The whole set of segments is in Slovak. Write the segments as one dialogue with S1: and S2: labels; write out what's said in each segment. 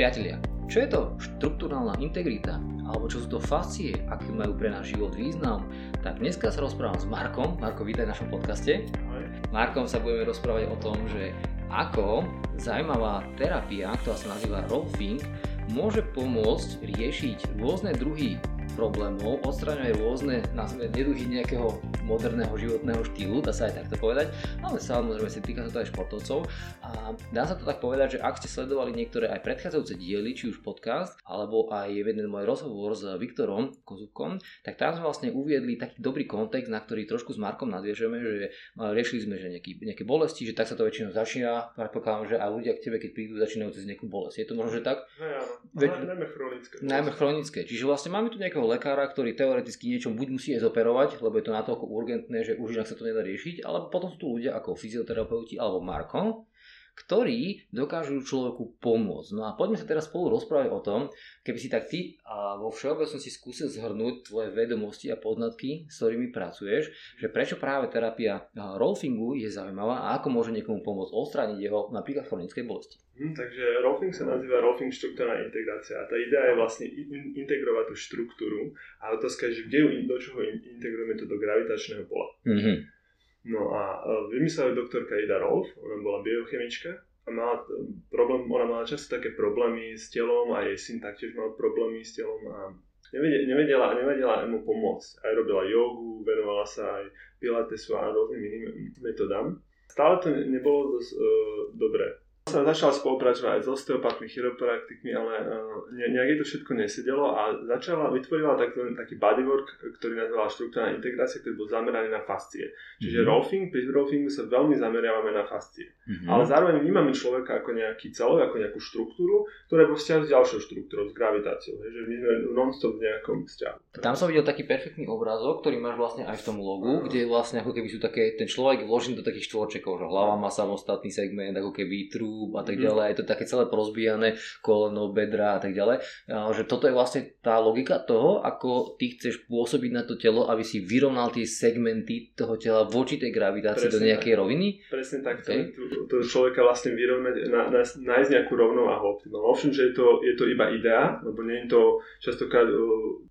S1: Priatelia, čo je to štruktúrálna integrita? Alebo čo sú to fascie, aký majú pre náš život význam? Tak dneska sa rozprávam s Markom. Marko, vítaj v našom podcaste.
S2: Ahoj.
S1: Markom sa budeme rozprávať o tom, že ako zaujímavá terapia, ktorá sa nazýva Rolfing, môže pomôcť riešiť rôzne druhy problémov, odstraňuje rôzne nazvime, neduhy nejakého moderného životného štýlu, dá sa aj takto povedať, ale samozrejme sa týka sa to aj športovcov a dá sa to tak povedať, že ak ste sledovali niektoré aj predchádzajúce diely, či už podcast, alebo aj jeden môj rozhovor s Viktorom Kozubkom, tak tam sme vlastne uviedli taký dobrý kontext, na ktorý trošku s Markom nadviežeme, že riešili sme, že nejaký, nejaké bolesti, že tak sa to väčšinou začína, predpokladám, že aj ľudia k tebe, keď prídu, začínajú cez nejakú bolesť. Je to možno, že tak?
S2: Hej, áno.
S1: Veď-
S2: najmä chronické.
S1: Najmä chronické. Čiže vlastne máme tu nejakého lekára, ktorý teoreticky niečo buď musí aj zoperovať, lebo je to natoľko urgentné, že už inak sa to nedá riešiť, alebo potom sú tu ľudia ako fyzioterapeuti alebo Marko, ktorí dokážu človeku pomôcť. No a poďme sa teraz spolu rozprávať o tom, keby si tak ty a vo všeobecnosti skúsil zhrnúť tvoje vedomosti a poznatky, s ktorými pracuješ, že prečo práve terapia rolfingu je zaujímavá a ako môže niekomu pomôcť odstrániť jeho napríklad chronickej bolesti.
S2: Hm, takže rolfing sa nazýva rolfing štruktúrna integrácia. A tá idea je vlastne in- integrovať tú štruktúru a otázka je, že kde ju, do čoho in- integrujeme to do gravitačného pola.
S1: Mhm.
S2: No a e, vymyslela ju doktorka Ida Rolf, ona bola biochemička a mala t- problém, ona mala často také problémy s telom a jej syn taktiež mal problémy s telom a nevedela, nevedela, mu pomôcť. Aj robila jogu, venovala sa aj pilatesu a rôznym iným metodám. Stále to ne- nebolo dosť uh, dobré. Sa začala spolupracovať aj s osteopatmi, chiropraktikmi, ale uh, ne, nejak jej to všetko nesedelo a začala, vytvorila taký, taký bodywork, ktorý nazvala štruktúrna integrácia, ktorý bol zameraný na fascie. Čiže
S1: Mhm.
S2: rolfing, pri rolfingu sa veľmi zameriavame na fascie.
S1: Mhm.
S2: Ale zároveň vnímame človeka ako nejaký celok, ako nejakú štruktúru, ktorá je vo vzťahu s ďalšou štruktúrou, s gravitáciou. Hej, že my sme non-stop v nejakom vzťahu.
S1: Tam som videl taký perfektný obrázok, ktorý máš vlastne aj v tom logu, kde vlastne ako keby sú také, ten človek vložený do takých štvorčekov, že hlava má samostatný segment, ako keby trúb a tak
S2: Mhm.
S1: ďalej, je to také celé porozbijané, koleno, bedra a tak ďalej. A že toto je vlastne tá logika toho, ako ty chceš pôsobiť na to telo, aby si vyrovnal tie segmenty toho tela voči tej gravitácii do
S2: Presne
S1: nejakej roviny.
S2: Presne tak,
S1: Okay.
S2: to, to človeka vlastne vyrovnať, na, na, nájsť nejakú rovnováhu optimálnu. Ovšem, že je to, je to iba idea, lebo nie je to častokrát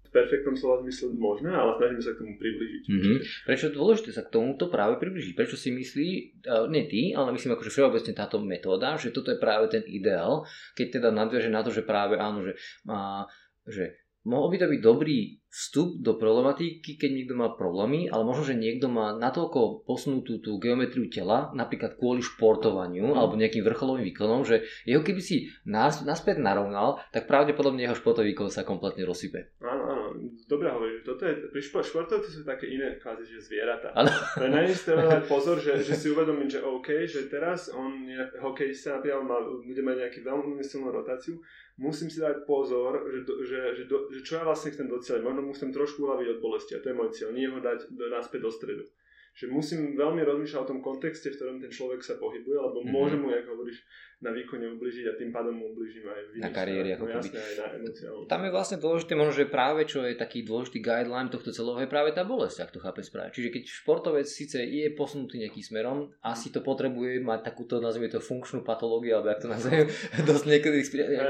S2: v perfektnom slova zmysle možné, ale snažíme sa k tomu približiť.
S1: Mhm. Prečo je dôležité sa k tomuto práve približiť? Prečo si myslí, uh, nie ty, ale myslím akože všeobecne táto metóda, že toto je práve ten ideál, keď teda nadviaže na to, že práve áno, že, má, že mohol by to byť dobrý vstup do problematiky, keď niekto má problémy, ale možno, že niekto má natoľko posunutú tú geometriu tela, napríklad kvôli športovaniu
S2: Mhm.
S1: alebo nejakým vrcholovým výkonom, že jeho keby si nás, naspäť narovnal, tak pravdepodobne jeho športový výkon sa kompletne rozsype.
S2: Áno, áno, dobre hovoríš, toto je, pri špo, športovci sú také iné kvázi, že zvieratá. Ale na nich treba dať pozor, že, že si uvedomiť, že OK, že teraz on je hokejista, napríklad má, bude mať nejakú veľmi silnú rotáciu, musím si dať pozor, že, do, že, že, do, že čo ja vlastne chcem docieliť. Možno musím trošku uľaviť od bolesti a to je môj cieľ, nie ho dať do, naspäť do stredu. Že musím veľmi rozmýšľať o tom kontexte, v ktorom ten človek sa pohybuje, lebo
S1: Mhm.
S2: mm-hmm. môže mu, ako hovoríš, na výkone ubližiť a tým pádom mu ubližím aj v
S1: Na kariére, ako
S2: no, jasne, aj na emociálnom.
S1: Tam je vlastne dôležité možno, že práve čo je taký dôležitý guideline tohto celého je práve tá bolesť, ak to chápe správne. Čiže keď športovec síce je posunutý nejakým smerom, asi to potrebuje mať takúto, nazvime to funkčnú patológiu, alebo ak to nazveme, dosť niekedy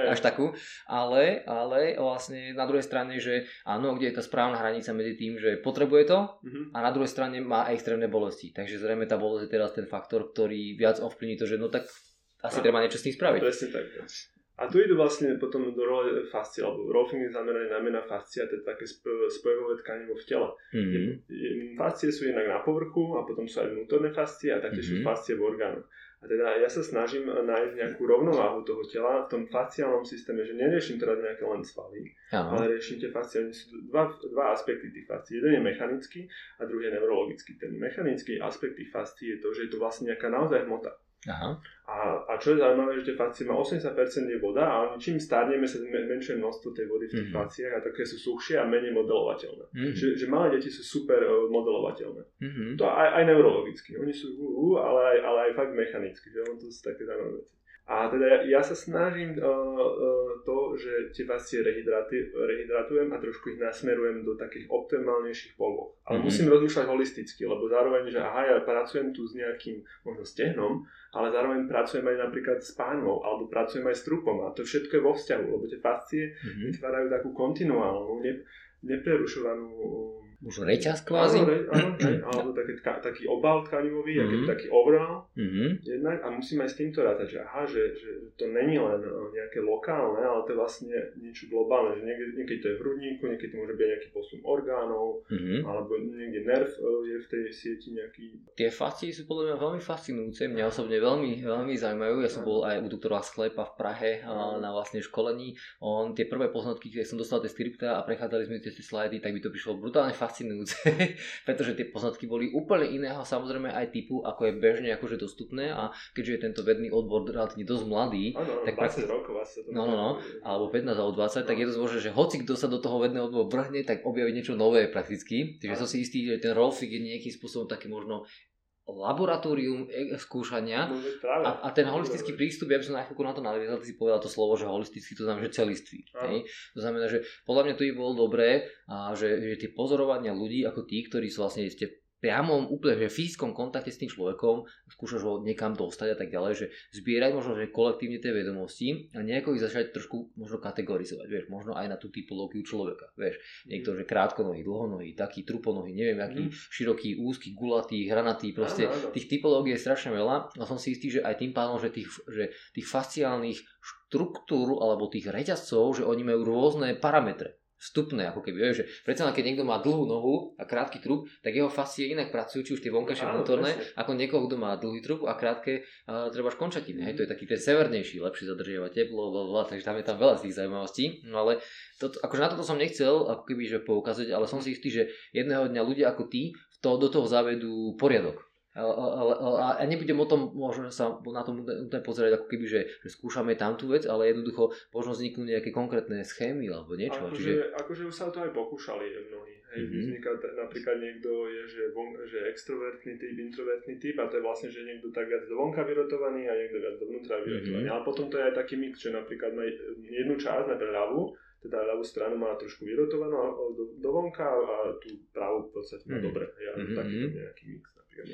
S1: až takú, ale, ale vlastne na druhej strane, že áno, kde je tá správna hranica medzi tým, že potrebuje to
S2: Mhm.
S1: a na druhej strane má extrémne bolesti. Takže zrejme tá bolesť je teraz ten faktor, ktorý viac ovplyvní to, že no tak asi
S2: A-
S1: treba niečo s tým spraviť.
S2: Presne tak. A tu idú vlastne potom do role fascie, alebo rolfing je zameraný najmä na fascie, to je také sp- spojové tkanivo v tele.
S1: Mhm.
S2: Je- Fascie sú jednak na povrchu a potom sú aj vnútorné fascie a taktiež sú
S1: Mhm.
S2: fascie v orgánoch. A teda ja sa snažím nájsť nejakú rovnováhu toho tela v tom fasciálnom systéme, že neriešim teraz nejaké len svaly,
S1: Áno.
S2: ale riešim tie fascie. Sú dva, dva aspekty tých fascií. Jeden je mechanický a druhý je neurologický. Ten mechanický aspekt tých fascií je to, že je to vlastne nejaká naozaj hmota.
S1: Aha.
S2: A, a čo je zaujímavé, že tie fascie má 80% je voda a čím starneme sa menšie množstvo tej vody v tých
S1: Mhm.
S2: fasciách a také sú suchšie a menej modelovateľné.
S1: Mhm.
S2: Že, že malé deti sú super uh, modelovateľné.
S1: Mhm.
S2: To aj, aj neurologicky. Oni sú uh, uh, ale, aj, ale aj fakt mechanicky. Že on to sú také zaujímavé veci. A teda ja, ja sa snažím uh, uh, to, že tie fascie rehydratujem a trošku ich nasmerujem do takých optimálnejších poloh. Ale mm-hmm. musím rozmýšľať holisticky, lebo zároveň, že aha, ja pracujem tu s nejakým možno stehnom, ale zároveň pracujem aj napríklad s pánvou, alebo pracujem aj s trupom a to všetko je vo vzťahu, lebo tie fascie mm-hmm. vytvárajú takú kontinuálnu, ne, neprerušovanú
S1: Možno reťaz kvázi?
S2: Áno, áno, alebo taký, taký obal tkanivový, mm-hmm. taký overall mm-hmm. jednak a musíme aj s týmto rátať, že aha, že, že to není len eh, nejaké lokálne, ale to je vlastne niečo globálne, že niekde, niekedy to je v hrudníku, niekedy to môže byť nejaký posun orgánov, mm-hmm. alebo niekde nerv eh, je v tej sieti nejaký.
S1: Tie fascie sú podľa mňa veľmi fascinujúce, mňa osobne veľmi, veľmi zaujímajú, ja som bol aj u doktora Sklepa v Prahe na vlastne školení, on tie prvé poznatky, keď som dostal tie skripta a prechádzali sme tie slajdy, tak by to prišlo brutálne fascinujúce, pretože tie poznatky boli úplne iného samozrejme aj typu, ako je bežne akože dostupné a keďže je tento vedný odbor relatívne dosť mladý,
S2: ano, tak 20 prakticky, rokov asi to
S1: no, no, no, alebo 15 alebo 20, no. tak je to možné, že hoci kto sa do toho vedného odboru vrhne, tak objaví niečo nové prakticky. Takže som si istý, že ten Rolfik je nejakým spôsobom taký možno laboratórium e, skúšania.
S2: No,
S1: a, a ten holistický prístup, ja by som na chvíľku na to nadviazal, ty si povedal to slovo, že holistický to znamená, že celistvý. To znamená, že podľa mňa to by bolo dobré, a že, že tie pozorovania ľudí ako tí, ktorí sú vlastne ste priamom úplne že fyzickom kontakte s tým človekom, skúšaš ho niekam dostať a tak ďalej, že zbierať možno že kolektívne tie vedomosti a nejako ich začať trošku možno kategorizovať, vieš, možno aj na tú typológiu človeka, vieš, niekto, že krátkonohý, dlhonohý, taký truponohý, neviem aký, mm. široký, úzky, gulatý, hranatý, proste áno, áno. tých typológií je strašne veľa a som si istý, že aj tým pádom, že tých, že tých fasciálnych štruktúr alebo tých reťazcov, že oni majú rôzne parametre vstupné, ako keby, vieš, že predsa len keď niekto má dlhú nohu a krátky trup, tak jeho fascie inak pracujú, či už tie vonkajšie vnútorné, ako niekoho, kto má dlhý trup a krátke uh, treba končatiny. Hej, to je taký ten severnejší, lepšie zadržiavať teplo, bla, bla, takže tam je tam veľa z tých zaujímavostí. No ale to, akože na toto som nechcel ako keby že poukázať, ale som si istý, že jedného dňa ľudia ako ty to, do toho zavedú poriadok. A, nebudem o tom možno sa na tom nutné pozerať ako keby, že, že skúšame tamtú vec, ale jednoducho možno vzniknú nejaké konkrétne schémy alebo niečo.
S2: Akože, Čiže... akože už sa to aj pokúšali mnohí. Hej, mm-hmm. vzniká t- napríklad niekto je, že, von, že extrovertný typ, introvertný typ a to je vlastne, že niekto tak viac dovonka vyrotovaný a niekto viac dovnútra vyrotovaný. Mm-hmm. Ale potom to je aj taký mix, že napríklad má jednu časť, napríklad ľavú, teda ľavú stranu má trošku vyrotovanú do, dovonka a tú pravú v podstate má mm-hmm. dobre. Ja, mm-hmm. takýto nejaký mix napríklad.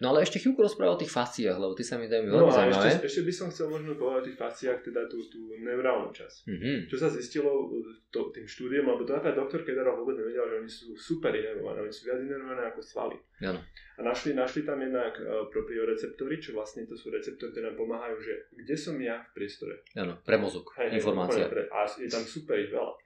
S1: No ale ešte chvíľku rozprával o tých fasciách, lebo ty sa mi dajú veľmi no, zaujímavé.
S2: Ešte, ešte by som chcel možno povedať o tých fasciách, teda tú, tú neurálnu časť. Mm-hmm. Čo sa zistilo to, tým štúdiom, lebo to napríklad doktor Kederov vôbec nevedel, že oni sú super inervované, oni sú viac inervované ako svaly.
S1: Ano.
S2: A našli, našli tam jednak uh, proprioreceptory, čo vlastne to sú receptory, ktoré nám pomáhajú, že kde som ja v priestore.
S1: Áno, pre mozog, informácia.
S2: Pre, a je tam super ich veľa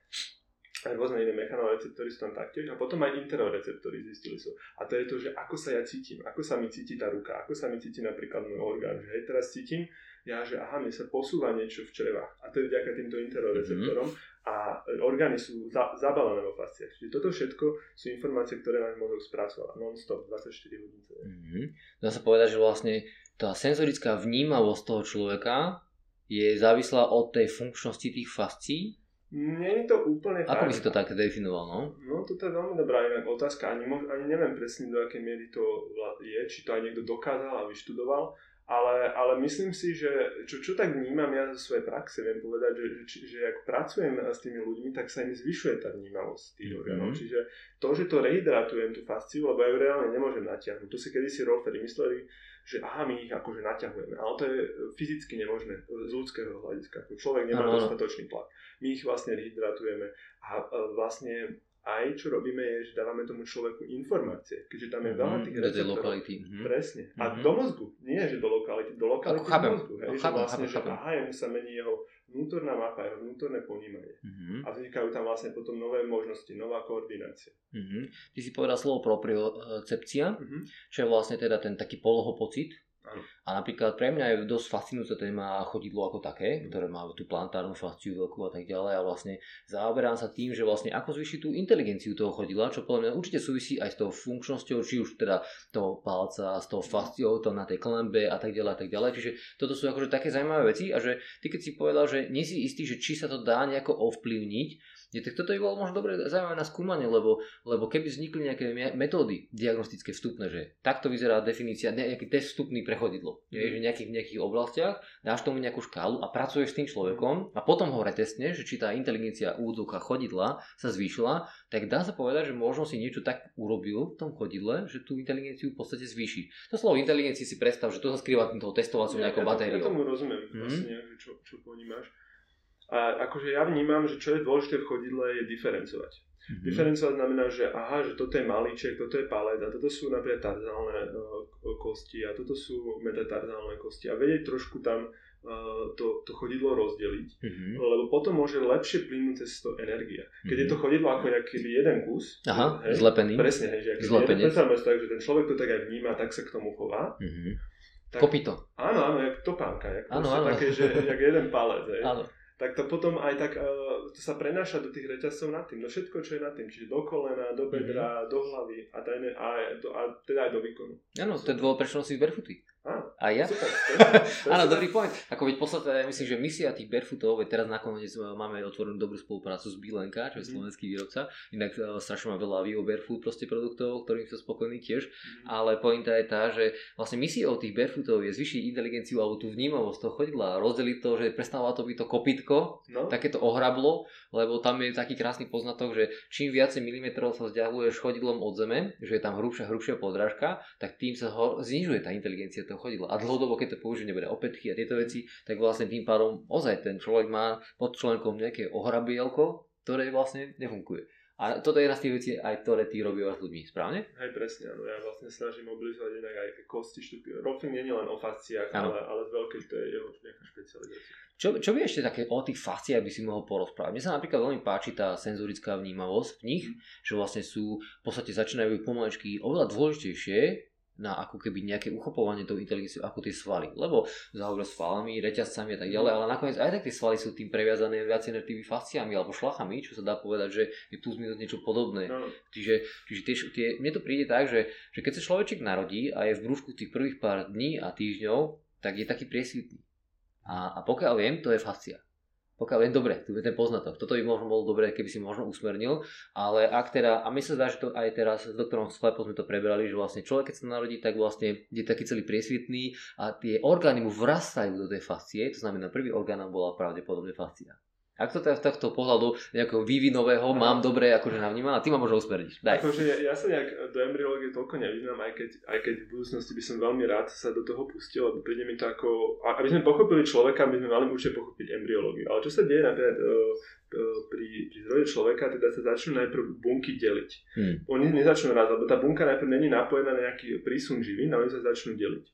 S2: aj rôzne iné mechanoreceptory sú tam taktiež a potom aj interoreceptory zistili sú. A to je to, že ako sa ja cítim, ako sa mi cíti tá ruka, ako sa mi cíti napríklad môj orgán, že hej, teraz cítim ja, že aha, mi sa posúva niečo v črevách a to je vďaka týmto interoreceptorom mm-hmm. a orgány sú za, zabalené vo fasciách. Čiže toto všetko sú informácie, ktoré náš mozog spracoval non-stop 24 hodín.
S1: Mm-hmm. Dá sa povedať, že vlastne tá senzorická vnímavosť toho človeka je závislá od tej funkčnosti tých fascií
S2: nie je to úplne
S1: Ako tak. by si to tak definoval, no?
S2: No, to je veľmi dobrá inak otázka. Ani, mož, ani neviem presne, do akej miery to je, či to aj niekto dokázal a vyštudoval, ale, ale myslím si, že čo, čo tak vnímam ja zo svojej praxe, viem povedať, že, že, že ak pracujem s tými ľuďmi, tak sa im zvyšuje tá vnímavosť tých mm-hmm. orgánov. Čiže to, že to rehydratujem tú fasciu, lebo ja ju reálne nemôžem natiahnuť. To si kedysi Rolferi mysleli, že aha, my ich akože naťahujeme, ale to je fyzicky nemožné z ľudského hľadiska. Človek nemá ano. dostatočný tlak. My ich vlastne hydratujeme a vlastne aj čo robíme je, že dávame tomu človeku informácie, keďže tam je mhm, veľa tých receptorov. Mm-hmm. Presne. A mm-hmm. do mozgu, nie že do lokality, do lokality
S1: Ako
S2: do mozgu. Hej, no, že chápem, vlastne, chápem, že aha, jemu sa mení jeho vnútorná mapa, jeho vnútorné ponímanie. Mm-hmm. A vznikajú tam vlastne potom nové možnosti, nová koordinácia.
S1: Mm-hmm. Ty si povedal slovo propriocepcia, mm-hmm. čo je vlastne teda ten taký polohopocit, a napríklad pre mňa je dosť fascinujúca téma chodidlo ako také, ktoré má tú plantárnu fasciu veľkú a tak ďalej a vlastne zaoberám sa tým, že vlastne ako zvýšiť tú inteligenciu toho chodidla, čo podľa mňa určite súvisí aj s tou funkčnosťou, či už teda toho palca, s tou fasciou, to na tej klembe a tak ďalej a tak ďalej. Čiže toto sú akože také zaujímavé veci a že ty keď si povedal, že nie si istý, že či sa to dá nejako ovplyvniť, Nie, tak toto by bolo možno dobre zaujímavé na skúmanie, lebo, lebo keby vznikli nejaké metódy diagnostické vstupné, že takto vyzerá definícia, nejaký test vstupný pre chodidlo, mm. že nejakých, v nejakých oblastiach dáš tomu nejakú škálu a pracuješ s tým človekom a potom ho retestneš, že či tá inteligencia úvodzovka chodidla sa zvýšila, tak dá sa povedať, že možno si niečo tak urobil v tom chodidle, že tú inteligenciu v podstate zvýši. To slovo inteligencii si predstav, že to sa skrýva týmto testovacou nejakou
S2: ja,
S1: batériou.
S2: Ja tomu rozumiem, mm. vlastne, čo, čo ponímaš. A akože ja vnímam, že čo je dôležité v chodidle je diferencovať. Mm-hmm. Diferencovať znamená, že aha, že toto je malíček, toto je palet a toto sú napríklad tarzálne uh, kosti a toto sú metatarzálne kosti a vedieť trošku tam uh, to, to chodidlo rozdeliť, mm-hmm. lebo potom môže lepšie plynúť cez to energia. Keď mm-hmm. je to chodidlo ako nejaký jeden kus,
S1: aha, hej, zlepený.
S2: Presne, hej, že predstavme si tak, že ten človek to tak aj vníma, tak sa k tomu chová.
S1: Mm-hmm. Tak, Kopito.
S2: Áno, áno, jak topánka, jak áno, áno. také, že jak jeden palec. Hej. Áno tak to potom aj tak uh, to sa prenáša do tých reťazcov nad tým, no všetko, čo je nad tým, čiže do kolena, do bedra, mm-hmm. do hlavy a, tajne, a, do, a teda aj do výkonu.
S1: Áno, to je dôvod, prečo nosíš barefooty. A ja? Áno, dobrý point. Ako veď podstate, ja myslím, že misia tých barefootov, veď teraz nakoniec máme otvorenú dobrú spoluprácu s Bilenka, čo je mm. slovenský výrobca. Inak uh, strašne má veľa Vio Barefoot proste produktov, ktorým sú spokojní tiež. Mm. Ale pointa je tá, že vlastne misiou tých barefootov je zvyšiť inteligenciu alebo tú vnímavosť toho chodidla rozdeliť to, že prestáva to byť to kopitko, no. takéto ohrablo, lebo tam je taký krásny poznatok, že čím viacej milimetrov sa vzdialuješ chodidlom od zeme, že je tam hrubšia, hrubšia podrážka, tak tým sa ho, znižuje tá inteligencia toho chodidla. A dlhodobo, keď to použije, nebude opätky a tieto veci, tak vlastne tým pádom ozaj ten človek má pod členkom nejaké ohrabielko, ktoré vlastne nefunguje. A toto je jedna z tých vecí, aj ktoré ty robíš s ľuďmi, správne?
S2: Hej, presne, áno. Ja vlastne snažím mobilizovať inak aj kosti štúky. Rolfing nie je len o fasciách, ale, ale z veľkej to je jeho nejaká špecializácia.
S1: Čo, čo by ešte také o tých fasciách by si mohol porozprávať? Mne sa napríklad veľmi páči tá senzorická vnímavosť v nich, mm. že vlastne sú, v podstate začínajú pomalečky oveľa dôležitejšie na ako keby nejaké uchopovanie tou inteligenciou ako tie svaly. Lebo zahovoril svalami, reťazcami a tak ďalej, ale nakoniec aj tak tie svaly sú tým previazané viacej tými fasciami alebo šlachami, čo sa dá povedať, že je plus minus niečo podobné. No. Čiže, čiže tie, tie, mne to príde tak, že, že keď sa človeček narodí a je v brúšku tých prvých pár dní a týždňov, tak je taký priesvitný. A, a pokiaľ viem, to je fascia. Pokiaľ viem, dobre, je ten poznatok. Toto by možno bolo dobre, keby si možno usmernil, ale ak teda, a my sa zdá, že to aj teraz s doktorom Sklepom sme to prebrali, že vlastne človek, keď sa narodí, tak vlastne je taký celý priesvitný a tie orgány mu vrastajú do tej fascie, to znamená, prvý orgán bola pravdepodobne fascia. Ak to teda z tohto pohľadu nejakého vývinového no. mám dobre akože navnímať, a ty ma možno usmerniť. Daj.
S2: Akože ja, ja sa nejak do embryológie toľko nevyznám, aj keď, aj keď v budúcnosti by som veľmi rád sa do toho pustil, lebo príde mi to ako... Aby sme pochopili človeka, by sme mali určite pochopiť embryológiu. Ale čo sa deje napríklad uh, uh, pri, pri zdroji človeka, teda sa začnú najprv bunky deliť. Hmm. Oni nezačnú raz, lebo tá bunka najprv není napojená na nejaký prísun živín, ale oni sa začnú deliť.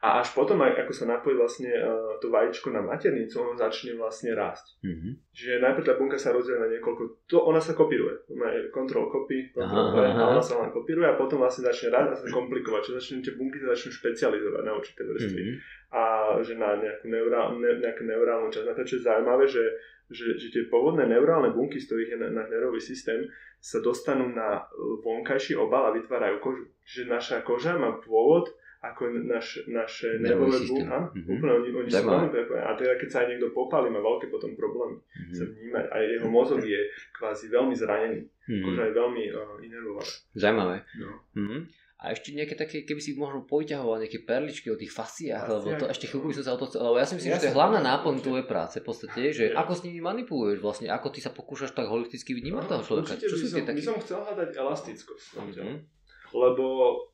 S2: A až potom, ako sa napojí vlastne uh, to vajíčko na maternicu, ono začne vlastne rásť. Mm-hmm. Čiže najprv tá bunka sa rozdiela na niekoľko, to ona sa kopíruje, má kontrol aha, aha. ona sa len kopíruje a potom vlastne začne rásť a sa komplikovať, čiže začne, tie bunky sa začnú špecializovať na určité vrstvy. Mm-hmm. A že na nejakú, neurál, ne, nejakú neurálnu časť. Na to, čo je zaujímavé, že, že, že tie pôvodné neurálne bunky, z ktorých je náš nervový systém, sa dostanú na vonkajší obal a vytvárajú kožu. Čiže naša koža má pôvod ako naš, naše nervové bunky. Mm-hmm. Úplne oni, oni sú veľmi prepojené. A teda keď sa aj niekto popálí, má veľké potom problémy mm-hmm. sa vnímať. A jeho mozog je kvázi veľmi zranený. Mm-hmm. Koža je veľmi uh, inervovaná.
S1: Zaujímavé. No. Mm-hmm. A ešte nejaké také, keby si možno povyťahoval nejaké perličky o tých fasciách, lebo to ešte chvíľku by som sa o to chcel, lebo ja si myslím, ja že to je hlavná náplň tvojej práce v podstate, že ja. ako s nimi manipuluješ vlastne, ako ty sa pokúšaš tak holisticky vnímať no, toho človeka.
S2: Čo sú tie také? By som chcel hľadať elastickosť. Mm-hmm lebo,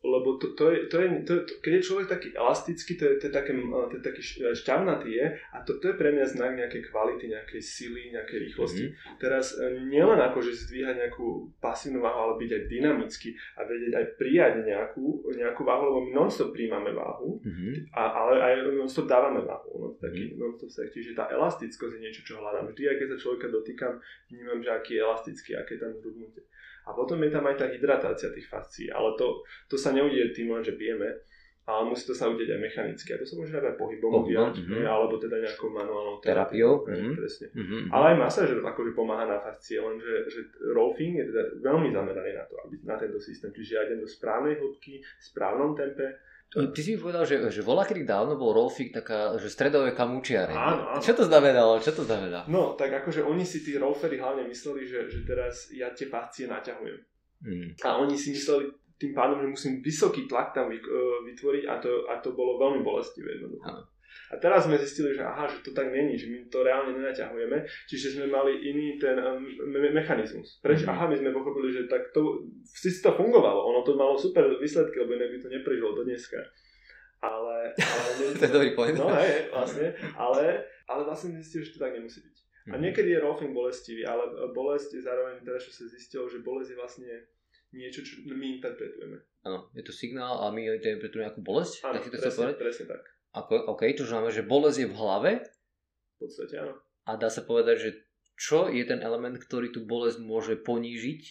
S2: lebo to, to, je, to, je, to, to, keď je človek taký elastický, to je, to je, také, to je taký šťavnatý je a to, to je pre mňa znak nejakej kvality, nejakej sily, nejakej rýchlosti. Mm-hmm. Teraz e, nielen ako, že zdvíhať nejakú pasívnu váhu, ale byť aj dynamický a vedieť aj prijať nejakú, nejakú váhu, lebo my non-stop príjmame váhu, mm-hmm. a, ale aj non-stop dávame váhu. No, taký mm-hmm. non-stop sex. Čiže tá elastickosť je niečo, čo hľadám. Vždy, aj keď sa človeka dotýkam, vnímam, že aký je elastický, aké je tam zhrubnutie. A potom je tam aj tá hydratácia tých fascií, ale to, to sa neudie tým len, že pijeme, ale musí to sa udeť aj mechanicky. A to sa môže aj pohybom udiať, mm-hmm. alebo teda nejakou manuálnou
S1: terapiou.
S2: Mm-hmm. Presne. Mm-hmm. Ale aj masáž akože pomáha na fascie, lenže že rolfing je teda veľmi zameraný na to, aby na tento systém. Čiže ja idem do správnej hĺbky, v správnom tempe,
S1: Ty si mi povedal, že, že volá kedy dávno bol Rolfik taká, že stredové kamúčiare.
S2: Áno, áno.
S1: Čo to znamenalo? Čo to znamená?
S2: No, tak akože oni si tí rolfery hlavne mysleli, že, že teraz ja tie fascie naťahujem.
S1: Mm.
S2: A oni si mysleli tým pádom, že musím vysoký tlak tam uh, vytvoriť a to, a to bolo veľmi bolestivé jednoducho.
S1: Áno.
S2: A teraz sme zistili, že aha, že to tak není, že my to reálne nenaťahujeme, čiže sme mali iný ten me- mechanizmus. Preč,
S1: Mhm.
S2: aha, my sme pochopili, že tak to, si to fungovalo, ono to malo super výsledky, lebo inak by to neprežilo do dneska. Ale, ale
S1: To je dobrý point.
S2: No hej, vlastne, ale, ale vlastne zistili, že to tak nemusí byť. A
S1: Mhm.
S2: niekedy je rolfing bolestivý, ale bolesť je zároveň teraz, čo sa zistilo, že bolesť je vlastne niečo, čo my interpretujeme.
S1: Áno, je to signál a my interpretujeme nejakú bolesť?
S2: Áno,
S1: tak si to chcel
S2: presne,
S1: povedať?
S2: presne tak.
S1: Ako, OK, to znamená, že bolesť je v hlave
S2: V podstate áno.
S1: a dá sa povedať, že čo je ten element, ktorý tú bolesť môže ponížiť?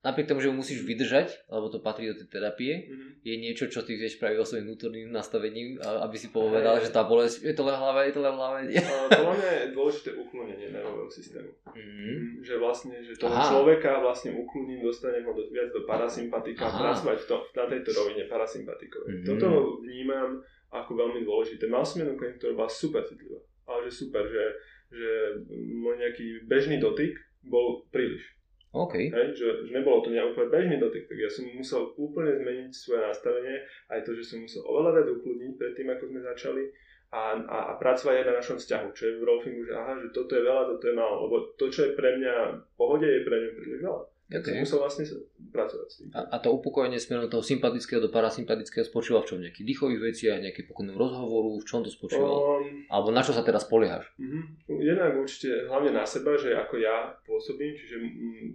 S1: Napriek tomu, že ju musíš vydržať, lebo to patrí do tej terapie,
S2: Mhm.
S1: je niečo, čo ty vieš spraviť o svojím vnútorným nastavením, aby si povedal, že tá bolesť, je to len v hlave, je to len.
S2: Uh, podľa mňa je dôležité uklonenie nervového systému.
S1: Mhm.
S2: Mm, že vlastne, že toho
S1: Aha.
S2: človeka vlastne ukloním, dostanem ho do, viac do parasympatika, pracovať v to, na tejto rovine parasympatikovej.
S1: Mhm.
S2: Toto vnímam ako veľmi dôležité. Mal som jednu klientku, ktorá bola super citlivá. Ale že super, že, že môj nejaký bežný dotyk bol príliš.
S1: OK.
S2: Hej, že, že nebolo to úplne bežný dotyk, tak ja som musel úplne zmeniť svoje nastavenie, aj to, že som musel oveľa viac ukludniť pred tým, ako sme začali a, a, a pracovať aj na našom vzťahu, čo je v rolfingu, že aha, že toto je veľa, toto je málo, lebo to, čo je pre mňa v pohode, je pre mňa príliš veľa. Som
S1: okay.
S2: musel vlastne pracovať.
S1: A, a to upokojenie smerom toho sympatického do parasympatického spočíva v čom? Nejakých dýchových veciach, nejaký pokojnom rozhovoru, v čom to spočívalo?
S2: Um,
S1: Alebo na čo sa teraz poliehaš?
S2: Mhm. Jednak určite hlavne na seba, že ako ja pôsobím, čiže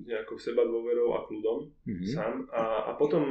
S2: nejakou seba dôverou a kľudom
S1: Mhm.
S2: sám. A, a potom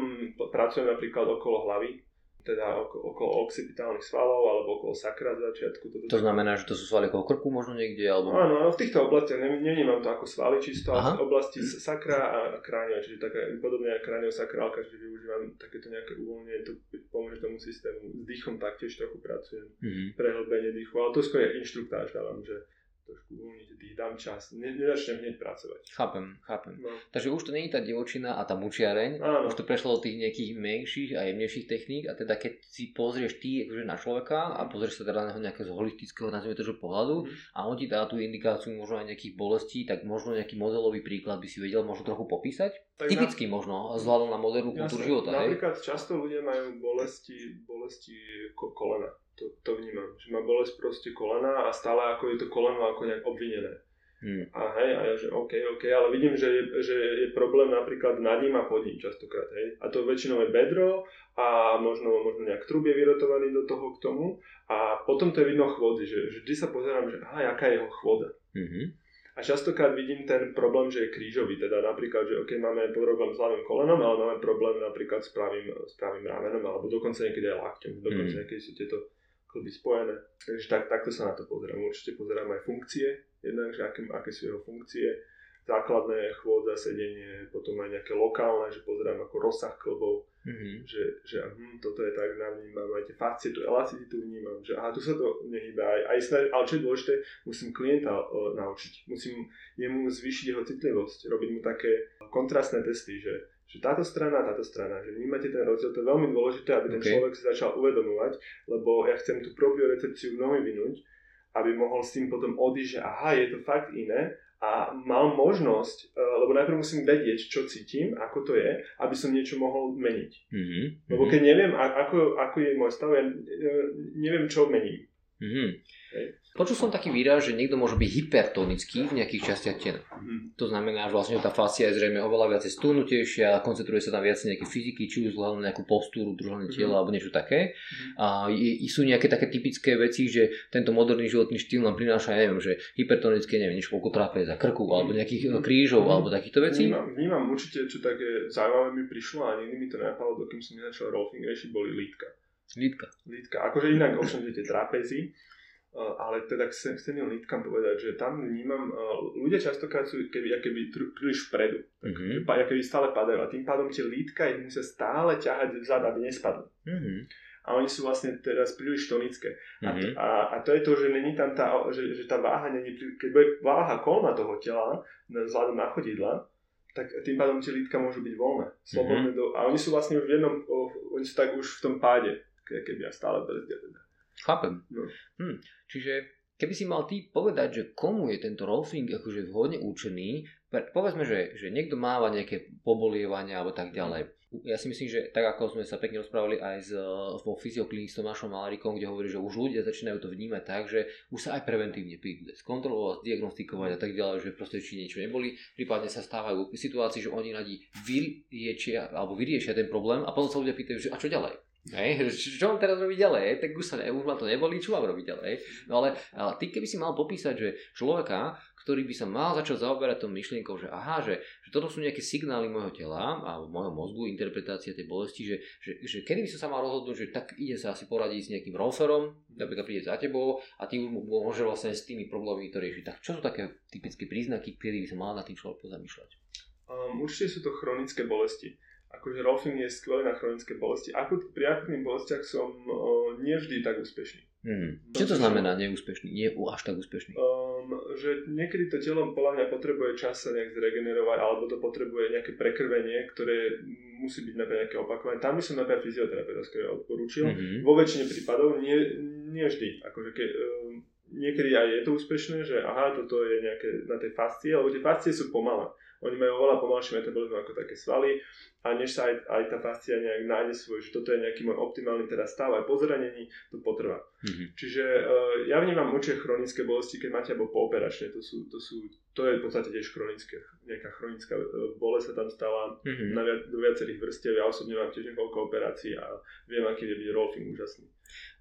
S2: pracujem napríklad okolo hlavy, teda okolo, occipitálnych svalov alebo okolo sakra začiatku. Toto
S1: To znamená, že to sú svaly okolo krku možno niekde, alebo...
S2: Áno, áno, v týchto oblastiach ne- nevnímam to ako svaly čisto,
S1: Aha.
S2: ale v oblasti sakra a kránio, čiže taká podobne ako kraniosakrálka, že využívam takéto nejaké uvoľnenie, to pomôže tomu systému. S dýchom taktiež trochu pracujem,
S1: Mhm.
S2: prehlbenie dýchu, ale to skôr je inštruktáž dávam, že trošku dých, dám čas, ne, nezačnem hneď pracovať.
S1: Chápem, chápem.
S2: No.
S1: Takže už to je tá divočina a tá mučiareň,
S2: Áno.
S1: už to prešlo do tých nejakých menších a jemnejších techník a teda keď si pozrieš ty akože na človeka a pozrieš sa teda na neho nejakého z holistického, nazvime to, že pohľadu
S2: Mhm.
S1: a on ti dá tú indikáciu možno aj nejakých bolestí, tak možno nejaký modelový príklad by si vedel možno trochu popísať?
S2: Tak
S1: Typicky možno, vzhľadom na modernú
S2: na,
S1: kultúru života, hej?
S2: Napríklad často ľudia majú bolesti, bolesti ko- kolena. To, to vnímam, že má bolesť proste kolena a stále ako je to koleno ako nejak obvinené.
S1: Hmm.
S2: A hej, a ja že OK, OK, ale vidím, že je, že je problém napríklad nad ním a pod ním častokrát, hej. A to väčšinou je bedro a možno, možno nejak trub je vyrotovaný do toho k tomu a potom to je vidno chôdzi, že, že vždy sa pozerám, že aha, aká je jeho chôdza.
S1: Mhm.
S2: A častokrát vidím ten problém, že je krížový, teda napríklad, že OK, máme problém s ľavým kolenom, ale máme problém napríklad s pravým, s pravým ramenom, alebo dokonca niekedy aj lakťom, dokonca
S1: Mm.
S2: niekedy sú tieto klby spojené. Takže tak, takto sa na to pozerám. Určite pozerám aj funkcie, jednak, že aké, aké sú jeho funkcie, základné chôdza, sedenie, potom aj nejaké lokálne, že pozerám ako rozsah klbov,
S1: Mhm.
S2: že, že hm, toto je tak, na vnímam aj tie fakcie, tú elasticitu vnímam, že aha, tu sa to nehýba, aj, aj snaž, ale čo je dôležité, musím klienta uh, naučiť, musím jemu zvýšiť jeho citlivosť, robiť mu také kontrastné testy, že, že táto strana, táto strana, že vnímate ten rozdiel, to je veľmi dôležité, aby ten
S1: OK.
S2: človek si začal uvedomovať, lebo ja chcem tú propriorecepciu nomi vynúť, aby mohol s tým potom odísť, že aha, je to fakt iné a mal možnosť, eh, lebo najprv musím vedieť, čo cítim, ako to je, aby som niečo mohol meniť.
S1: Mhm.
S2: Lebo keď neviem, ako, ako je môj stav, ja e, neviem, čo mením.
S1: Mhm.
S2: Hej.
S1: Počul som taký výraz, že niekto môže byť hypertonický v nejakých častiach tela.
S2: Mhm.
S1: To znamená, že vlastne tá fascia je zrejme oveľa viacej stúnutejšia, koncentruje sa tam viac nejaké fyziky, či už vzhľadom na nejakú postúru,
S2: Mhm.
S1: tela alebo niečo také.
S2: Mhm.
S1: A je, sú nejaké také typické veci, že tento moderný životný štýl nám prináša, ja neviem, že hypertonické, neviem, niečo koľko trápeza, krku, alebo nejakých
S2: Mhm.
S1: e, krížov,
S2: Mhm.
S1: alebo takýchto vecí.
S2: Vnímam, vnímam určite, čo také zaujímavé mi prišlo a nikdy mi to nenapadlo, dokým som nezačal rolfing riešiť, boli lítka.
S1: Lítka.
S2: Lítka. Akože inak ovšem, že tie trapezy, Uh, ale teda chcem, chcem jen lítkam povedať, že tam vnímam, uh, ľudia častokrát sú keby, keby príliš vpredu,
S1: Mhm.
S2: pa, keby stále padajú a tým pádom tie lítka ich musia stále ťahať vzad, aby nespadli.
S1: Mhm.
S2: A oni sú vlastne teraz príliš tonické. A,
S1: Mhm.
S2: a, a to je to, že není tam tá, že, že tá váha není, keď bude váha kolna toho tela, vzhľadom na chodidla, tak tým pádom tie lítka môžu byť voľné, slobodné mm-hmm. do, a oni sú vlastne už v jednom, oni sú tak už v tom páde, keby ja stále brzdia teda.
S1: Chápem. No. Hm. Čiže keby si mal ty povedať, že komu je tento rolfing akože vhodne určený, povedzme, že, že niekto máva nejaké pobolievania alebo tak ďalej. Ja si myslím, že tak ako sme sa pekne rozprávali aj z, vo fyzioklinik s Tomášom Malarikom, kde hovorí, že už ľudia začínajú to vnímať tak, že už sa aj preventívne príde skontrolovať, diagnostikovať a tak ďalej, že proste či niečo neboli, prípadne sa stávajú situácii, že oni radi vyriešia alebo vyriešia ten problém a potom sa ľudia pýtajú, že a čo ďalej? Hej, čo mám teraz robiť ďalej? Tak už, sa už ma to nebolí, čo mám robiť ďalej? No ale, ale ty keby si mal popísať, že človeka, ktorý by sa mal začať zaoberať tou myšlienkou, že aha, že, že toto sú nejaké signály môjho tela alebo môjho mozgu, interpretácia tej bolesti, že, že, že kedy by som sa mal rozhodnúť, že tak ide sa asi poradiť s nejakým rolferom, napríklad príde za tebou a ty už môže vlastne s tými problémami to riešiť. Tak čo sú také typické príznaky, kedy by sa mal na tým človek pozamýšľať?
S2: Um, určite sú to chronické bolesti akože Rolfing je skvelý na chronické bolesti. Akut, pri akutných bolestiach som uh, nevždy tak úspešný.
S1: Hmm. Čo to znamená neúspešný? Nie až tak úspešný?
S2: Um, že niekedy to telo podľa mňa potrebuje čas sa nejak zregenerovať, alebo to potrebuje nejaké prekrvenie, ktoré musí byť napríklad nejaké opakovanie. Tam by som napríklad fyzioterapeuta odporúčil. Mm-hmm. Vo väčšine prípadov nie, nie vždy. Akože ke, um, niekedy aj je to úspešné, že aha, toto je nejaké na tej fascie, lebo tie fascie sú pomalé. Oni majú oveľa pomalší metabolizmus ako také svaly a než sa aj, aj tá fascia nejak nájde svoj, že toto je nejaký môj optimálny teraz stav, aj po zranení to potrvá. Mm-hmm. Čiže uh, ja vnímam určite chronické bolesti, keď máte alebo pooperačne, to sú, to sú, to je v podstate tiež chronické, nejaká chronická uh, bolesť sa tam stala mm-hmm. na viac, do viacerých vrstiev, ja osobne mám tiež niekoľko operácií a viem, aký je byť rolfing úžasný.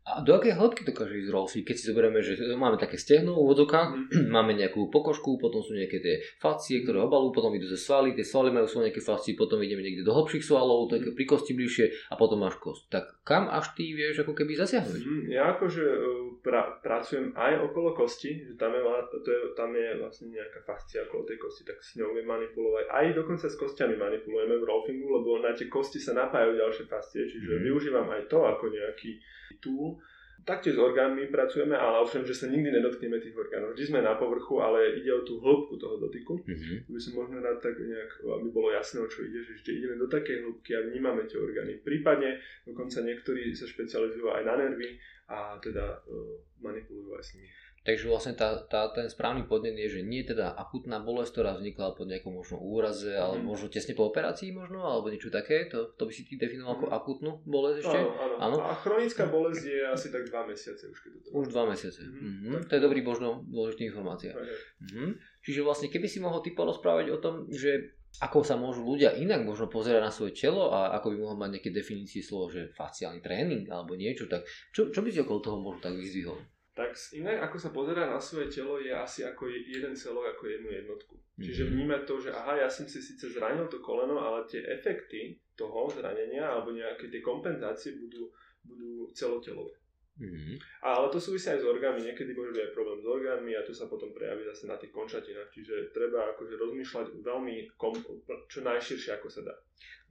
S1: A do akej hĺbky dokáže ísť rolfy? Keď si zoberieme, že máme také stehno v vodokách, mm. máme nejakú pokožku, potom sú nejaké tie fascie, ktoré obalujú, potom idú ze svaly, tie svaly majú svoje nejaké fascie, potom ideme niekde do hlbších svalov, to je pri kosti bližšie a potom máš kost. Tak kam až ty vieš ako keby zasiahnuť?
S2: Mm, ja akože e, pra, pracujem aj okolo kosti, že tam je, to je, tam je vlastne nejaká fascia okolo tej kosti, tak s ňou viem manipulovať. Aj dokonca s kostiami manipulujeme v rolfingu, lebo na tie kosti sa napájajú ďalšie fascie, čiže mm. využívam aj to ako nejaký tool. Taktiež s orgánmi pracujeme, ale ovšem, že sa nikdy nedotkneme tých orgánov. Vždy sme na povrchu, ale ide o tú hĺbku toho dotyku. Mm-hmm. By som možno rád tak nejak, aby bolo jasné, o čo ide, že ešte ideme do takej hĺbky a vnímame tie orgány. Prípadne dokonca niektorí sa špecializujú aj na nervy a teda uh, manipulujú aj s nimi.
S1: Takže vlastne tá, tá, ten správny podnet je, že nie je teda akutná bolesť, ktorá vznikla po nejakom možno úraze, mm. alebo možno tesne po operácii možno, alebo niečo také, to, to by si ty definoval mm. ako mhm. akutnú bolesť ešte?
S2: Áno, áno. áno. A chronická bolesť je asi tak 2 mesiace už keď to
S1: Už 2 mesiace. Mm. Mm-hmm. To je dobrý možno dôležitý informácia. Mm-hmm. Čiže vlastne keby si mohol ty porozprávať o tom, že ako sa môžu ľudia inak možno pozerať na svoje telo a ako by mohol mať nejaké definície slovo, že faciálny tréning alebo niečo, tak čo, čo by si okolo toho možno tak vyzvihol?
S2: Tak inak ako sa pozerá na svoje telo je asi ako jeden celok, ako jednu jednotku. Mm-hmm. Čiže vnímať to, že aha, ja som si síce zranil to koleno, ale tie efekty toho zranenia alebo nejaké tie kompenzácie budú, budú celotelové. Mm-hmm. Ale to súvisí aj s orgánmi, niekedy môže byť aj problém s orgánmi a to sa potom prejaví zase na tých končatinách, čiže treba akože rozmýšľať veľmi kom, čo najširšie ako sa dá.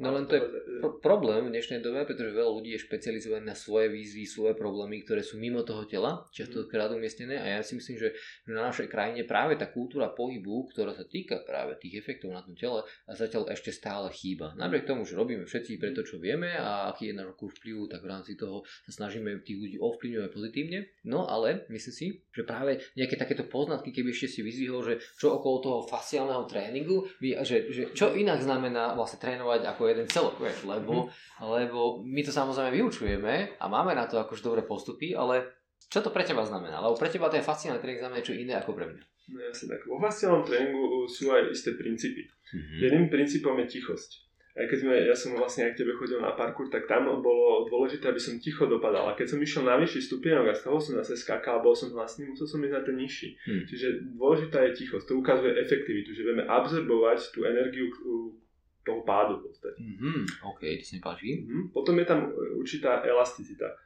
S1: No len to je pr- problém v dnešnej dobe, pretože veľa ľudí je špecializované na svoje výzvy, svoje problémy, ktoré sú mimo toho tela, častokrát mhm. umiestnené a ja si myslím, že na našej krajine práve tá kultúra pohybu, ktorá sa týka práve tých efektov na tom tele, a zatiaľ ešte stále chýba. Napriek tomu, že robíme všetci pre to, čo vieme a aký je náš okruh vplyvu, tak v rámci toho sa snažíme tých ľudí ovplyvňovať pozitívne. No ale myslím si, že práve nejaké takéto poznatky, keby ešte si vyzvihol, že čo okolo toho faciálneho tréningu, že, že čo inak znamená vlastne trénovať ako jeden celok, vieš, lebo, mm. lebo my to samozrejme vyučujeme a máme na to akož dobré postupy, ale čo to pre teba znamená? Lebo pre teba ten fasciálny tréning znamená čo iné ako pre mňa.
S2: No jasne tak. Vo fasciálnom tréningu sú aj isté princípy. Mm-hmm. Jedným princípom je tichosť aj keď sme, ja som vlastne aj k tebe chodil na parkour, tak tam bolo dôležité, aby som ticho dopadal. A keď som išiel na vyšší stupienok a z toho som zase skákal, bol som hlasný, musel som ísť na ten nižší. Hmm. Čiže dôležitá je tichosť, to ukazuje efektivitu, že vieme absorbovať tú energiu toho pádu.
S1: Mm-hmm. OK, to sa mi páči.
S2: Mm-hmm. Potom je tam určitá elasticita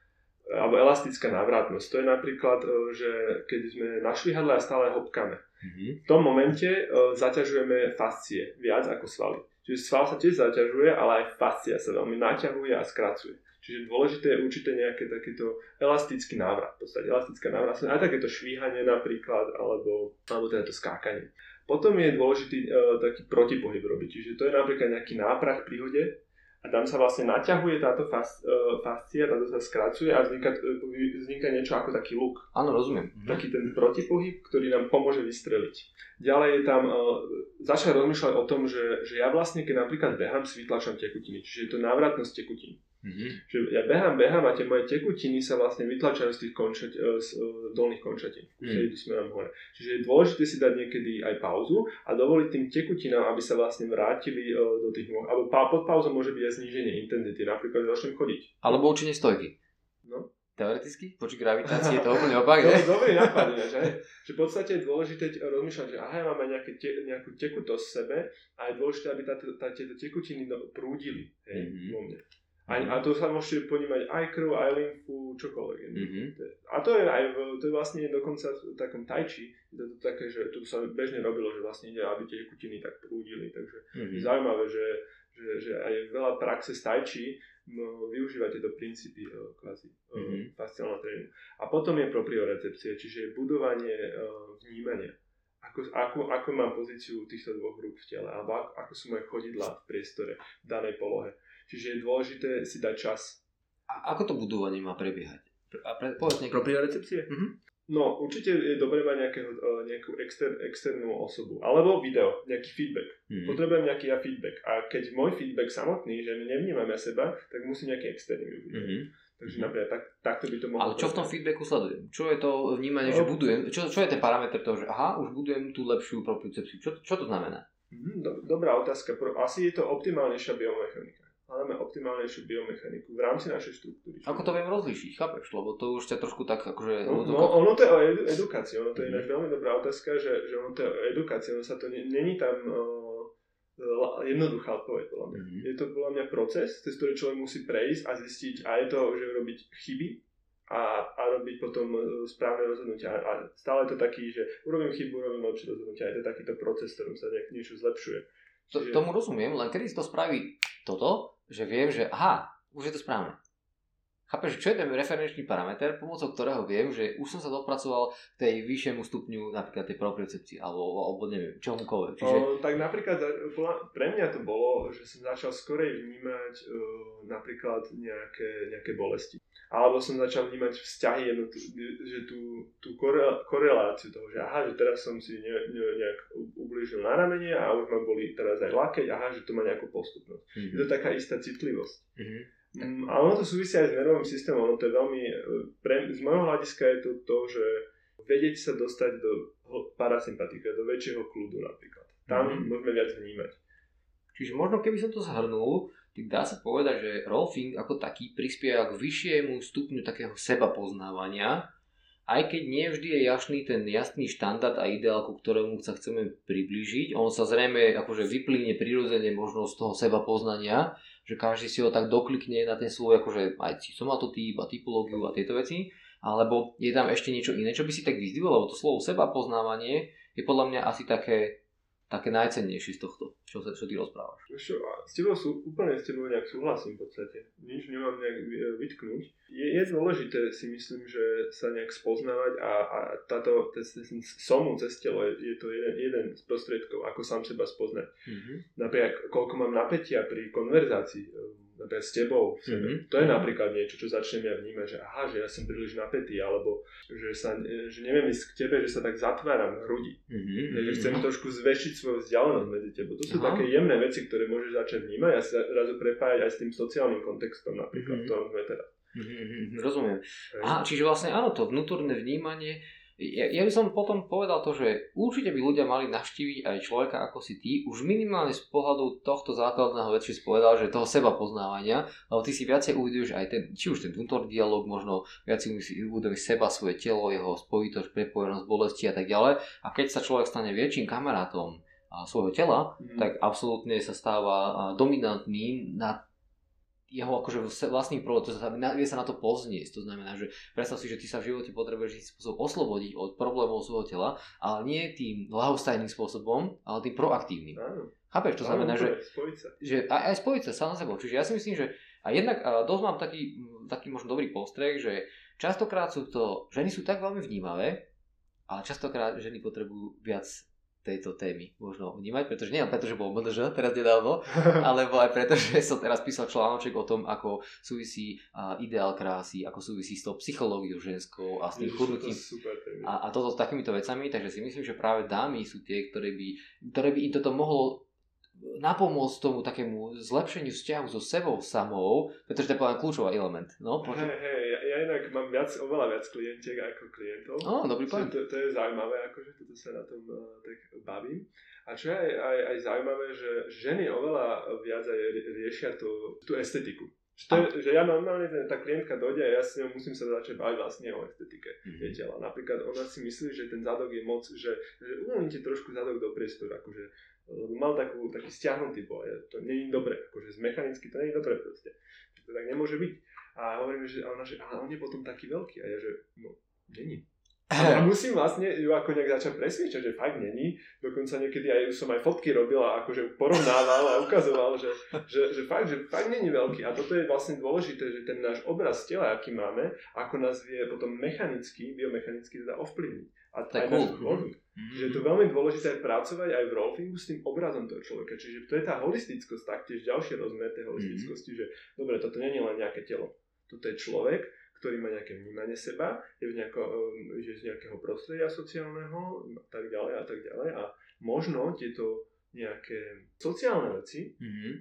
S2: alebo elastická návratnosť. To je napríklad, e, že keď sme našli hadle a stále hopkame, mm-hmm. v tom momente uh, zaťažujeme fascie viac ako svaly. Čiže sval sa tiež zaťažuje, ale aj fascia sa veľmi naťahuje a skracuje. Čiže dôležité je určite nejaké takéto elastický návrat. V podstate elastická návrat, aj takéto švíhanie napríklad, alebo, alebo teda to skákanie. Potom je dôležitý uh, taký protipohyb robiť. Čiže to je napríklad nejaký náprah pri hode, a tam sa vlastne naťahuje táto fas, uh, fascia, táto sa skracuje a vzniká, uh, vzniká niečo ako taký luk.
S1: Áno, rozumiem.
S2: Taký ten protipohyb, ktorý nám pomôže vystreliť. Ďalej je tam, uh, začal rozmýšľať o tom, že, že ja vlastne, keď napríklad behám, si vytlačam tekutiny, čiže je to návratnosť tekutín. Mm-hmm. Že ja behám, behám a tie moje tekutiny sa vlastne vytlačajú z tých končat, e, z e, dolných končatín, mm. idú smerom hore. Čiže je dôležité si dať niekedy aj pauzu a dovoliť tým tekutinám, aby sa vlastne vrátili e, do tých nôh. Alebo pod pauzou môže byť aj zníženie intenzity, napríklad začnem chodiť.
S1: Alebo učenie stojky.
S2: No.
S1: Teoreticky? Poči gravitácie je to úplne opak, ne?
S2: Dobrý nápad, že? že v podstate je dôležité rozmýšľať, že aha, ja mám aj nejaké te, nejakú tekutosť v sebe a je dôležité, aby tieto tekutiny prúdili hej, mm-hmm. vo mne. A, a to sa môžete ponímať aj krv, aj lymfu, čokoľvek. Mm-hmm. A to je aj v, to je vlastne dokonca v takom tajči, je to také, že tu sa bežne robilo, že vlastne ide, aby tie kutiny tak prúdili, takže mm-hmm. zaujímavé, že, že, že aj veľa praxe z tajči no, využíva tieto princípy uh, kvázi mm-hmm. fasciálneho tréningu. A potom je propriorecepcie, čiže budovanie uh, vnímania. Ako, ako, ako mám pozíciu týchto dvoch rúk v tele, alebo ako, ako sú moje chodidla v priestore, v danej polohe Čiže je dôležité si dať čas.
S1: A ako to budovanie má prebiehať? A pre, povedz
S2: niekto. recepcie? Mm-hmm. No, určite je dobré mať nejakého, e, nejakú exter, externú osobu. Alebo video, nejaký feedback. Mm-hmm. Potrebujem nejaký ja feedback. A keď môj feedback samotný, že nevnímam ja seba, tak musím nejaký externý využiť. Mm-hmm. Takže mm-hmm. napríklad tak, takto by to mohlo...
S1: Ale čo v tom feedbacku sledujem? Čo je to vnímanie, no. že budujem? Čo, čo je ten parameter toho, že aha, už budujem tú lepšiu propriocepciu? Čo, čo to znamená?
S2: Mm, dobrá otázka. Asi je to optimálnejšia biomechanika hľadáme optimálnejšiu biomechaniku v rámci našej štruktúry.
S1: Ako to viem rozlíšiť, chápeš? Lebo to už ťa trošku tak akože...
S2: No, no ono to je o edu- edukácii, ono to je ináč veľmi dobrá otázka, že, že ono to je o edukácii, ono sa to, není tam uh, jednoduchá odpoveď, podľa mňa. Mm-hmm. Je to podľa mňa proces, cez ktorý človek musí prejsť a zistiť, a je to, že robiť chyby, a, a robiť potom e, správne rozhodnutia. A stále je to taký, že urobím chybu, urobím lepšie rozhodnutia. Je to takýto proces, ktorom sa nejak niečo zlepšuje.
S1: Čiže... Tomu rozumiem, len kedy si to spraví toto, že viem, že aha, už je to správne. Chápeš, čo je ten referenčný parameter, pomocou ktorého viem, že už som sa dopracoval k tej vyššiemu stupňu napríklad tej propriocepcii, alebo, alebo neviem, čomukoľvek. Čiže...
S2: O, tak napríklad pre mňa to bolo, že som začal skorej vnímať uh, napríklad nejaké, nejaké bolesti. Alebo som začal vnímať vzťahy, že tú, tú koreláciu toho, že aha, že teraz som si ne, ne, nejak ublížil na ramene a už ma boli teraz aj lakeť, aha, že to má nejakú postupnosť. Mm-hmm. Je to taká istá citlivosť. Mm-hmm. Mm, a ono to súvisí aj s nervovým systémom, ono to je veľmi, e, pre, z môjho hľadiska je to to, že vedieť sa dostať do parasympatika, do väčšieho kľudu napríklad. Tam mm-hmm. môžeme viac vnímať.
S1: Čiže možno keby som to zhrnul, tak dá sa povedať, že rolfing ako taký prispieva k vyššiemu stupňu takého seba poznávania, aj keď nie vždy je jasný ten jasný štandard a ideál, ku ktorému sa chceme priblížiť. On sa zrejme akože vyplíne prirodzene možno z toho seba poznania, že každý si ho tak doklikne na ten svoj, akože aj somatotyp a typológiu a tieto veci, alebo je tam ešte niečo iné, čo by si tak vyzdvihol, lebo to slovo seba poznávanie je podľa mňa asi také také najcennejšie z tohto, čo, sa, čo ty rozprávaš.
S2: Čo, s tebou sú, úplne s tebou nejak súhlasím v podstate. Nič nemám nejak e, vytknúť. Je, je dôležité si myslím, že sa nejak spoznávať a, a táto somu cez telo je, je to jeden, jeden z prostriedkov, ako sám seba spoznať. Mm-hmm. Napríklad, koľko mám napätia pri konverzácii s tebou. Mm-hmm. To je napríklad niečo, čo začnem ja vnímať, že aha, že ja som príliš napätý, alebo že, sa, že neviem ísť k tebe, že sa tak zatváram v hrudi. Mm-hmm. Že chcem trošku zväčšiť svoju vzdialenosť medzi tebou. To sú aha. také jemné veci, ktoré môžeš začať vnímať a sa razu prepájať aj s tým sociálnym kontextom napríklad, mm-hmm. v ktorom sme teraz.
S1: Mm-hmm, rozumiem. Aha, čiže vlastne áno, to vnútorné vnímanie ja, ja by som potom povedal to, že určite by ľudia mali navštíviť aj človeka ako si ty, už minimálne z pohľadu tohto základného veci si povedal, že toho seba poznávania, lebo ty si viacej uvidíš aj ten, či už ten vnútorný dialog, možno viac si uvedomíš seba, svoje telo, jeho spojitosť, prepojenosť, bolesti a tak ďalej. A keď sa človek stane väčším kamarátom svojho tela, mm. tak absolútne sa stáva dominantný nad jeho akože vlastný problém, to znamená, vie sa na to poznieť, to znamená, že predstav si, že ty sa v živote potrebuješ istým spôsobom oslobodiť od problémov svojho tela, ale nie tým ľahostajným spôsobom, ale tým proaktívnym.
S2: Áno.
S1: Chápeš, to znamená,
S2: Áno,
S1: že,
S2: spojiť sa.
S1: že aj, aj spojiť sa sám na sebou. Čiže ja si myslím, že a jednak a dosť mám taký, taký možno dobrý postreh, že častokrát sú to, ženy sú tak veľmi vnímavé, ale častokrát ženy potrebujú viac tejto témy možno vnímať, pretože nie len preto, že bol MDŽ teraz nedávno, alebo aj preto, že som teraz písal článoček o tom, ako súvisí uh, ideál krásy, ako súvisí s tou psychológiou ženskou a s tým chudnutím. A, a toto s takýmito vecami, takže si myslím, že práve dámy sú tie, ktoré by, ktoré by im toto mohlo napomôcť tomu takému zlepšeniu vzťahu so sebou samou, pretože to je kľúčový element. No,
S2: hej, hej, ja, ja inak mám viac, oveľa viac klientiek ako klientov.
S1: Oh, dobrý
S2: point. To, to, je zaujímavé, akože toto sa na tom uh, tak bavím. A čo je aj, aj, aj zaujímavé, že ženy oveľa viac aj riešia tú, tú estetiku. Že, to je, že ja normálne tá klientka dojde a ja s ňou musím sa začať baviť vlastne o estetike mm-hmm. jej tela. Napríklad ona si myslí, že ten zadok je moc, že, že uvoľníte trošku zadok do priestoru, akože lebo mal takú, taký stiahnutý boj. To nie je dobré, akože z mechanicky to nie je dobré proste. To tak nemôže byť. A hovoríme, že, a ona, že ale on je potom taký veľký. A ja, že no, není. A musím vlastne ju ako nejak začať presviečať, že fakt není. Dokonca niekedy aj som aj fotky robil a akože porovnával a ukazoval, že, že, že, fakt, že fakt není veľký. A toto je vlastne dôležité, že ten náš obraz tela, aký máme, ako nás vie potom mechanicky, biomechanicky teda ovplyvniť. A
S1: to cool.
S2: Mm-hmm. Čiže je to veľmi dôležité pracovať aj v rolfingu s tým obrazom toho človeka. Čiže to je tá holistickosť, taktiež ďalší rozmer tej holistickosti, mm-hmm. že dobre, toto je len nejaké telo. Toto je človek, ktorý má nejaké vnímanie seba, je, v nejako, um, je z nejakého prostredia sociálneho a tak ďalej a tak ďalej a možno tieto nejaké sociálne veci mm-hmm.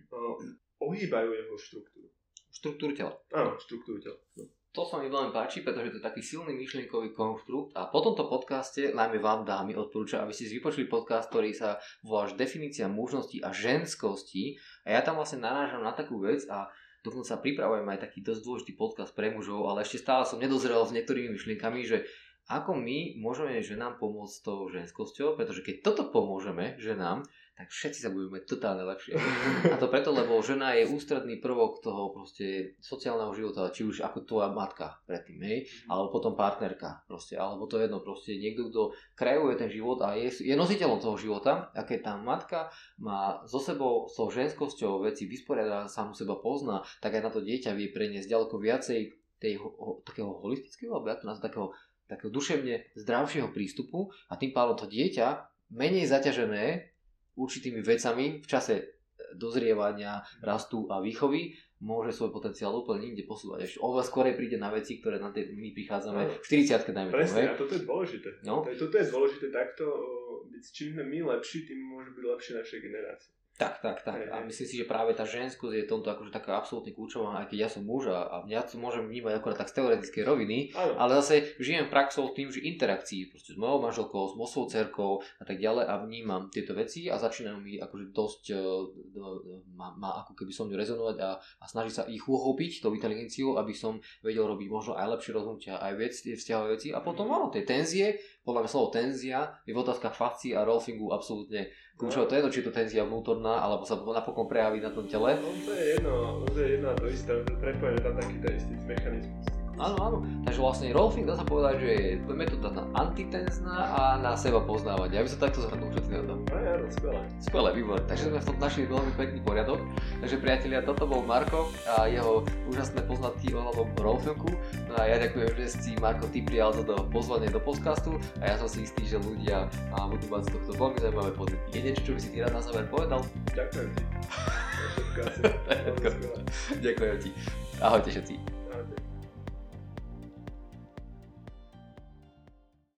S2: ohýbajú jeho štruktúru.
S1: Štruktúru tela.
S2: Áno, štruktúru tela. No.
S1: To sa mi veľmi páči, pretože to je taký silný myšlienkový konštrukt a po tomto podcaste najmä vám dámy odporúčam, aby ste si vypočuli podcast, ktorý sa volá Definícia mužnosti a ženskosti a ja tam vlastne narážam na takú vec a dokonca pripravujem aj taký dosť dôležitý podcast pre mužov, ale ešte stále som nedozrel s niektorými myšlienkami, že ako my môžeme ženám pomôcť s tou ženskosťou, pretože keď toto pomôžeme ženám, tak všetci sa budeme mať totálne lepšie. A to preto, lebo žena je ústredný prvok toho proste sociálneho života, či už ako tvoja matka predtým, hej, mhm. alebo potom partnerka, proste, alebo to jedno, proste niekto, kto kreuje ten život a je, je nositeľom toho života, a keď tá matka má so sebou, s tou ženskosťou veci vysporiada, samu seba pozná, tak aj na to dieťa vie preniesť ďaleko viacej tej, ho, takého holistického, alebo ja to nazvať, takého, takého duševne zdravšieho prístupu a tým pádom to dieťa menej zaťažené určitými vecami v čase e, dozrievania, rastu a výchovy môže svoj potenciál úplne inde posúvať. Ešte oveľa skorej príde na veci, ktoré na tie my prichádzame no, v 40 dajme
S2: Presne, a toto je dôležité. No? Toto je dôležité takto byť, čím sme my lepší, tým môže byť lepšie našej generácie.
S1: Tak, tak, tak. A myslím si, že práve tá ženskosť je tomto akože taká absolútne kľúčová, aj keď ja som muž a, ja to môžem vnímať akorát tak z teoretickej roviny, ano. ale zase žijem praxou tým, že interakcií proste s mojou manželkou, s mojou cerkou a tak ďalej a vnímam tieto veci a začínajú mi akože dosť uh, ma, ma ako keby som ňu rezonovať a, a snaží sa ich uchopiť tou inteligenciou, aby som vedel robiť možno aj lepšie rozhodnutia, aj vec, tie vzťahové veci a potom áno, tie tenzie, podľa mňa slovo tenzia je v otázkach fakcií a rolfingu absolútne kľúčové. To je jedno, či je to tenzia vnútorná, alebo sa napokon prejaví na tom tele.
S2: No, to je jedno, to je jedno to isté, prepojené tam taký istý mechanizmus.
S1: Áno, áno. Takže vlastne rolfing dá sa povedať, že je metóda na antitenzná a na seba poznávanie. Ja by som takto zhrnul, čo ty na to.
S2: Áno, áno, skvelé.
S1: Skvelé, výborné. Takže sme v tom našli veľmi pekný poriadok. Takže priatelia, toto bol Marko a jeho úžasné poznatky ohľadom rolfingu. No a ja ďakujem, že si Marko ty prijal za to pozvanie do podcastu a ja som si istý, že ľudia budú mať z tohto veľmi zaujímavé pocity. Je niečo, čo by si ty rád na záver povedal?
S2: Ďakujem ti.
S1: Ďakujem ti. Ahojte všetci.